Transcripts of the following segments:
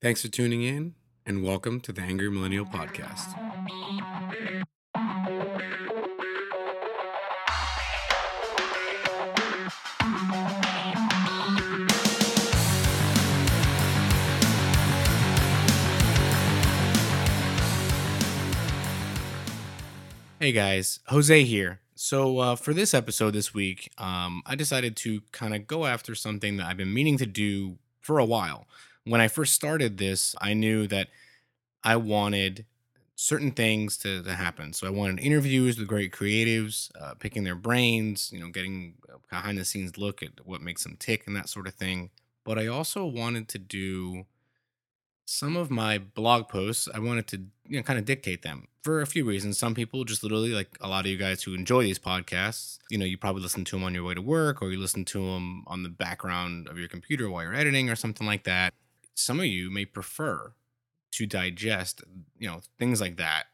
Thanks for tuning in, and welcome to the Angry Millennial Podcast. Hey guys, Jose here. So uh, for this episode this week, um, I decided to kind of go after something that I've been meaning to do for a while. When I first started this, I knew that I wanted certain things to, to happen. So I wanted interviews with great creatives, uh, picking their brains, you know, getting a behind the scenes look at what makes them tick and that sort of thing. But I also wanted to do some of my blog posts, I wanted to, you know, kind of dictate them for a few reasons. Some people just literally, like a lot of you guys who enjoy these podcasts, you know, you probably listen to them on your way to work or you listen to them on the background of your computer while you're editing or something like that. Some of you may prefer to digest, you know, things like that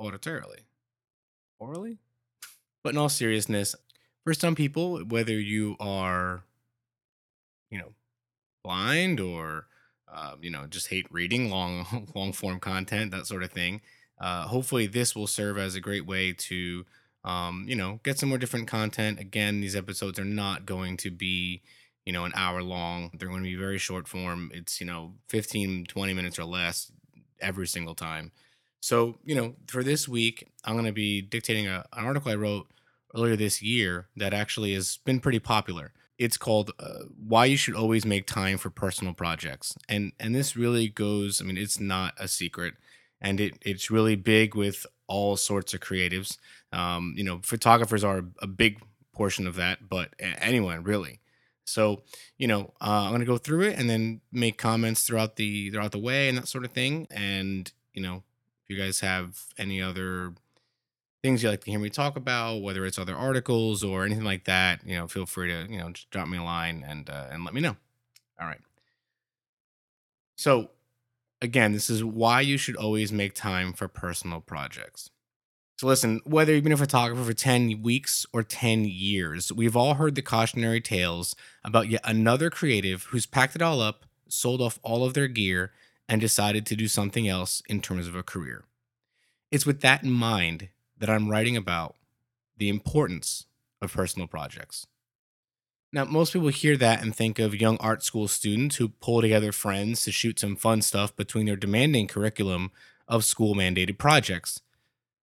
auditorily. Orally? But in all seriousness, for some people, whether you are, you know, blind or uh, you know, just hate reading long long form content, that sort of thing. Uh, hopefully, this will serve as a great way to, um, you know, get some more different content. Again, these episodes are not going to be, you know, an hour long. They're going to be very short form. It's, you know, 15, 20 minutes or less every single time. So, you know, for this week, I'm going to be dictating a, an article I wrote earlier this year that actually has been pretty popular it's called uh, why you should always make time for personal projects and and this really goes i mean it's not a secret and it it's really big with all sorts of creatives um, you know photographers are a big portion of that but anyone really so you know uh, i'm to go through it and then make comments throughout the throughout the way and that sort of thing and you know if you guys have any other things you like to hear me talk about, whether it's other articles or anything like that, you know, feel free to, you know, just drop me a line and uh, and let me know. All right. So, again, this is why you should always make time for personal projects. So, listen, whether you've been a photographer for 10 weeks or 10 years, we've all heard the cautionary tales about yet another creative who's packed it all up, sold off all of their gear, and decided to do something else in terms of a career. It's with that in mind that I'm writing about the importance of personal projects. Now, most people hear that and think of young art school students who pull together friends to shoot some fun stuff between their demanding curriculum of school mandated projects.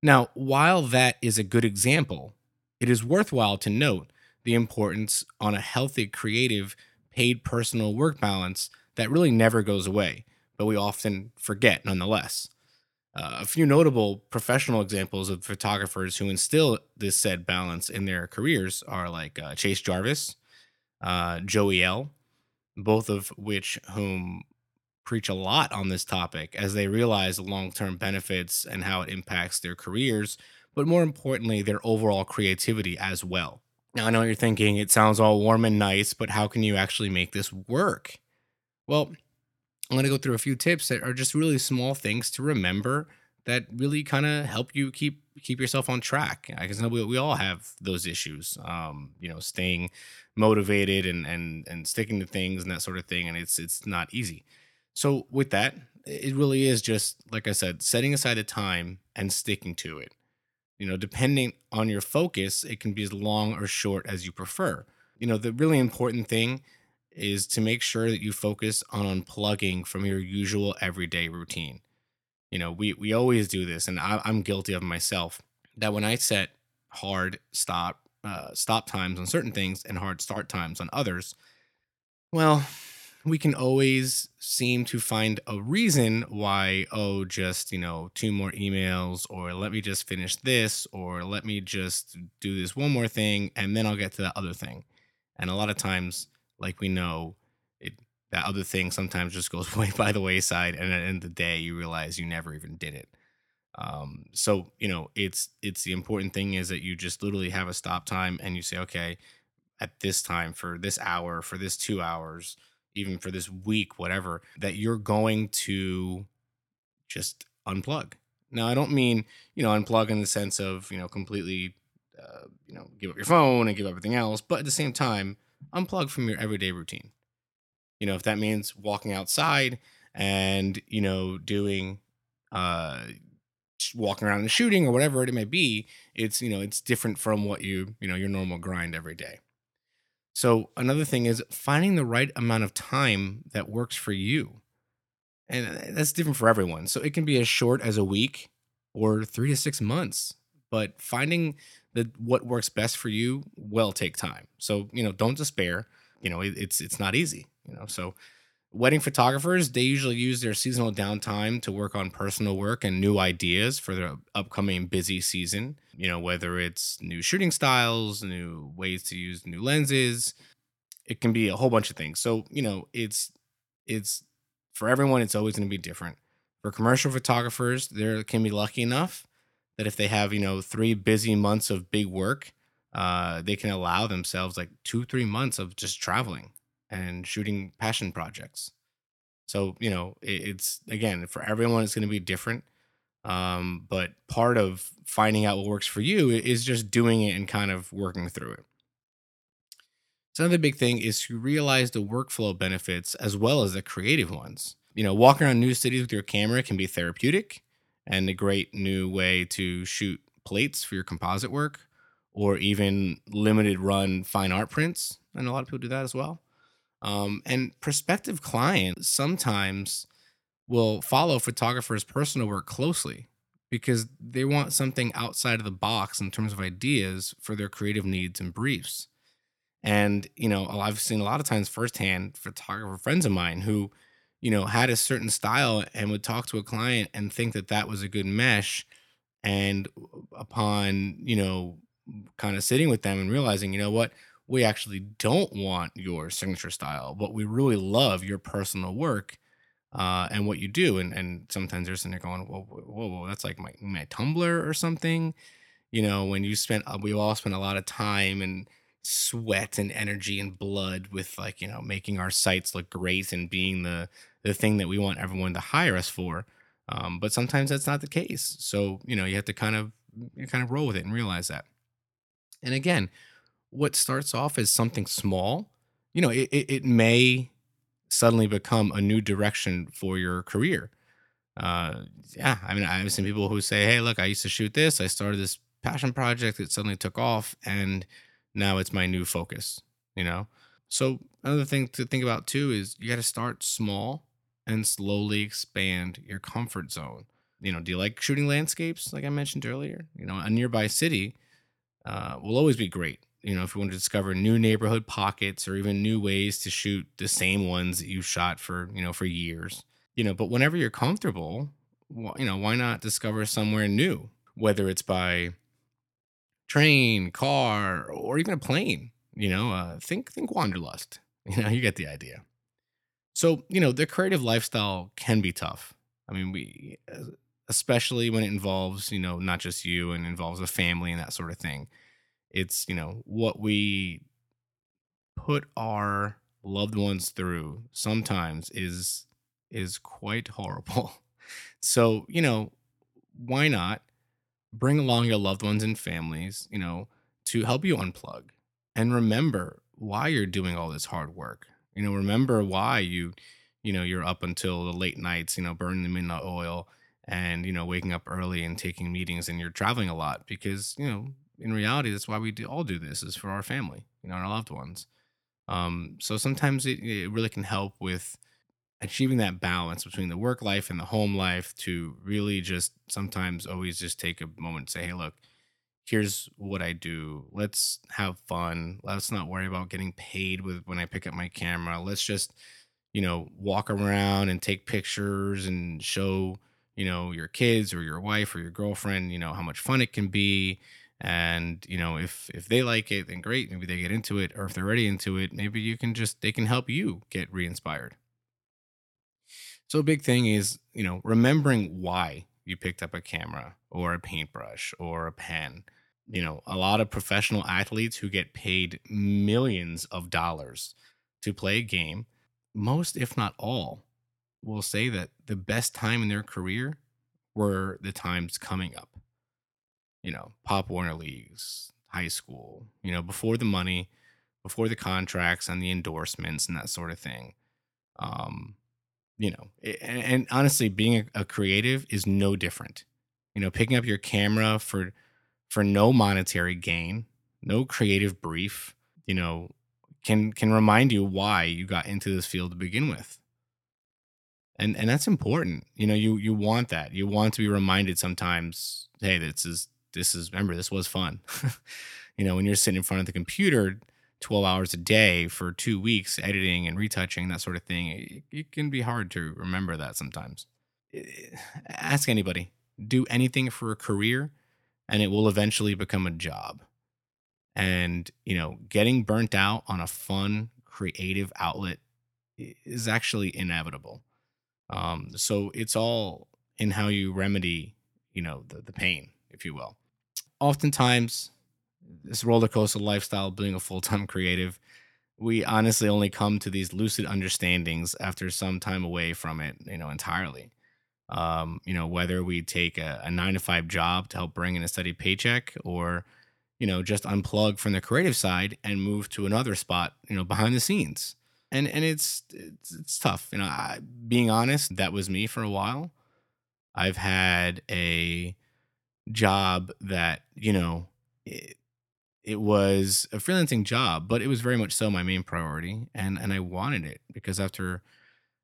Now, while that is a good example, it is worthwhile to note the importance on a healthy, creative, paid personal work balance that really never goes away, but we often forget nonetheless. Uh, a few notable professional examples of photographers who instill this said balance in their careers are like uh, Chase Jarvis, uh, Joey L, both of which whom preach a lot on this topic as they realize the long-term benefits and how it impacts their careers, but more importantly, their overall creativity as well. Now, I know what you're thinking it sounds all warm and nice, but how can you actually make this work? Well, I'm going to go through a few tips that are just really small things to remember that really kind of help you keep keep yourself on track. I guess we, we all have those issues, um, you know, staying motivated and and and sticking to things and that sort of thing, and it's it's not easy. So with that, it really is just like I said, setting aside the time and sticking to it. You know, depending on your focus, it can be as long or short as you prefer. You know, the really important thing is to make sure that you focus on unplugging from your usual everyday routine. You know, we we always do this, and I, am guilty of myself. That when I set hard stop uh, stop times on certain things and hard start times on others, well, we can always seem to find a reason why. Oh, just you know, two more emails, or let me just finish this, or let me just do this one more thing, and then I'll get to that other thing. And a lot of times like we know, it that other thing sometimes just goes way by the wayside, and at the end of the day, you realize you never even did it. Um, so you know, it's it's the important thing is that you just literally have a stop time, and you say, okay, at this time for this hour, for this two hours, even for this week, whatever, that you're going to just unplug. Now, I don't mean you know unplug in the sense of you know completely, uh, you know, give up your phone and give up everything else, but at the same time unplug from your everyday routine. You know, if that means walking outside and you know doing uh walking around and shooting or whatever it may be it's you know it's different from what you you know your normal grind every day so another thing is finding the right amount of time that works for you. And uh, that's different for everyone. So it can be as short as a week or three to six months but finding the what works best for you will take time. So you know don't despair. You know it, it's it's not easy you know? So wedding photographers they usually use their seasonal downtime to work on personal work and new ideas for their upcoming busy season. You know whether it's new shooting styles new ways to use new lenses it can be a whole bunch of things. So you know it's it's for everyone it's always going to be different. For commercial photographers they can be lucky enough that if they have you know three busy months of big work uh, they can allow themselves like two three months of just traveling and shooting passion projects so you know it, it's again for everyone it's going to be different um, but part of finding out what works for you is just doing it and kind of working through it so another big thing is to realize the workflow benefits as well as the creative ones. You know, walking around new cities with your camera can be therapeutic and a great new way to shoot plates for your composite work or even limited run fine art prints. And a lot of people do that as well. Um, and prospective clients sometimes will follow photographers' personal work closely because they want something outside of the box in terms of ideas for their creative needs and briefs. And, you know, I've seen a lot of times firsthand photographer friends of mine who, you know, had a certain style and would talk to a client and think that that was a good mesh. And upon, you know, kind of sitting with them and realizing, you know what, we actually don't want your signature style, but we really love your personal work uh, and what you do. And and sometimes they're sitting there going, whoa, whoa, whoa, that's like my my Tumblr or something. You know, when you spent, uh, we all spent a lot of time and sweat and energy and blood with like you know making our sites look great and being the the thing that we want everyone to hire us for um, but sometimes that's not the case so you know you have to kind of kind of roll with it and realize that and again what starts off as something small you know it, it, it may suddenly become a new direction for your career uh yeah i mean i've seen people who say hey look i used to shoot this i started this passion project it suddenly took off and now it's my new focus, you know? So another thing to think about too is you got to start small and slowly expand your comfort zone. You know, do you like shooting landscapes like I mentioned earlier? You know, a nearby city uh, will always be great. You know, if you want to discover new neighborhood pockets or even new ways to shoot the same ones that you shot for, you know, for years. You know, but whenever you're comfortable, you know, why not discover somewhere new? Whether it's by train, car, or even a plane. You know, uh, think think wanderlust. You know, you get the idea. So you know, the creative lifestyle can be tough. I mean, we especially when it involves you know not just you and involves a family and that sort of thing. It's you know what we put our loved ones through sometimes is is quite horrible. So, you know, why not bring along your loved ones and families, you know, to help you unplug and remember why you're doing all this hard work. You know, remember why you, you know, you're up until the late nights, you know, burning them in the midnight oil and, you know, waking up early and taking meetings and you're traveling a lot because, you know, in reality, that's why we do, all do this is for our family, you know, our loved ones. Um, so sometimes it, it really can help with achieving that balance between the work life and the home life to really just sometimes always just take a moment and say, hey, look, here's what I do. Let's have fun. Let's not worry about getting paid with when I pick up my camera. Let's just, you know, walk around and take pictures and show, you know, your kids or your wife or your girlfriend, you know, how much fun it can be. And, you know, if if they like it, then great. Maybe they get into it. Or if they're already into it, maybe you can just they can help you get re-inspired. So a big thing is, you know, remembering why you picked up a camera or a paintbrush or a pen. You know, a lot of professional athletes who get paid millions of dollars to play a game, most if not all, will say that the best time in their career were the times coming up. You know, Pop Warner leagues, high school, you know, before the money, before the contracts and the endorsements and that sort of thing. Um, you know, a- and, and honestly, being a, a creative is no different. You know, picking up your camera for for no monetary gain, no creative brief, you know, can can remind you why you got into this field to begin with. And and that's important. You know, you you want that. You want to be reminded sometimes, hey, this is this is remember this was fun. you know, when you're sitting in front of the computer 12 hours a day for 2 weeks editing and retouching that sort of thing, it, it can be hard to remember that sometimes. Eh, Ask anybody. Do anything for a career and it will eventually become a job. And, you know, getting burnt out on a fun, creative outlet is actually inevitable. Um, so it's all in how you remedy, you know, the, the pain, if you will. Oftentimes, this roller coaster lifestyle, being a full time creative, we honestly only come to these lucid understandings after some time away from it, you know, entirely. Um, you know, whether we take a, a nine to five job to help bring in a steady paycheck or, you know, just unplug from the creative side and move to another spot, you know, behind the scenes. And and it's it's, it's tough. You know, I, being honest, that was me for a while. I've had a job that, you know, it, it was a freelancing job, but it was very much so my main priority. And and I wanted it because after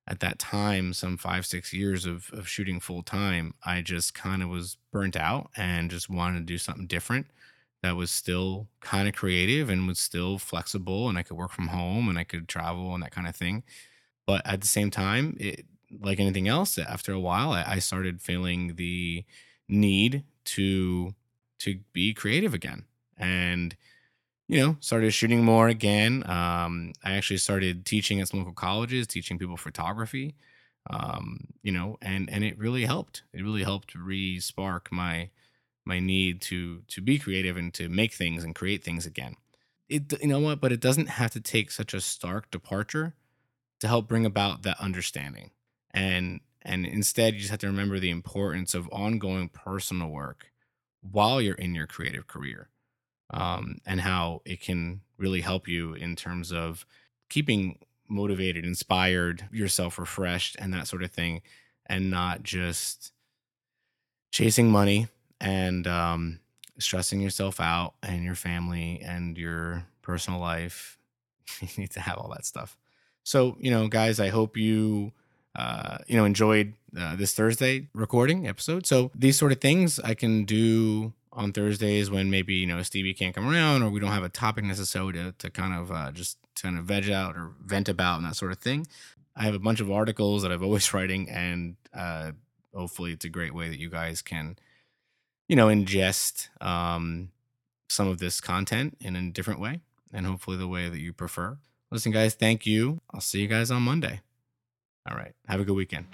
at that time, some five, six years of, of shooting full time, I just kind of was burnt out and just wanted to do something different that was still kind of creative and was still flexible and I could work from home and I could travel and that kind of thing. But at the same time, it, like anything else, after a while, I, I started feeling the need to to be creative again. And you know, started shooting more again. Um, I actually started teaching at some local colleges, teaching people photography. Um, you know, and and it really helped. It really helped re-spark my my need to to be creative and to make things and create things again. It you know what, but it doesn't have to take such a stark departure to help bring about that understanding. And and instead you just have to remember the importance of ongoing personal work while you're in your creative career um, and how it can really help you in terms of keeping motivated, inspired, yourself refreshed, and that sort of thing, and not just chasing money and um, stressing yourself out and your family and your personal life. you need to have all that stuff. So, you know, guys, I hope you uh, you know, enjoyed uh, this Thursday recording episode. So these sort of things I can do on Thursdays when maybe you know Stevie can't come around or we don't have a topic necessarily to, to kind of uh, just kind of veg out or vent about and that sort of thing. I have a bunch of articles that I've always writing, and uh, hopefully it's a great way that you guys can you know ingest um, some of this content in a different way, and hopefully the way that you prefer. Listen, guys, thank you. I'll see you guys on Monday. All right, have a good weekend.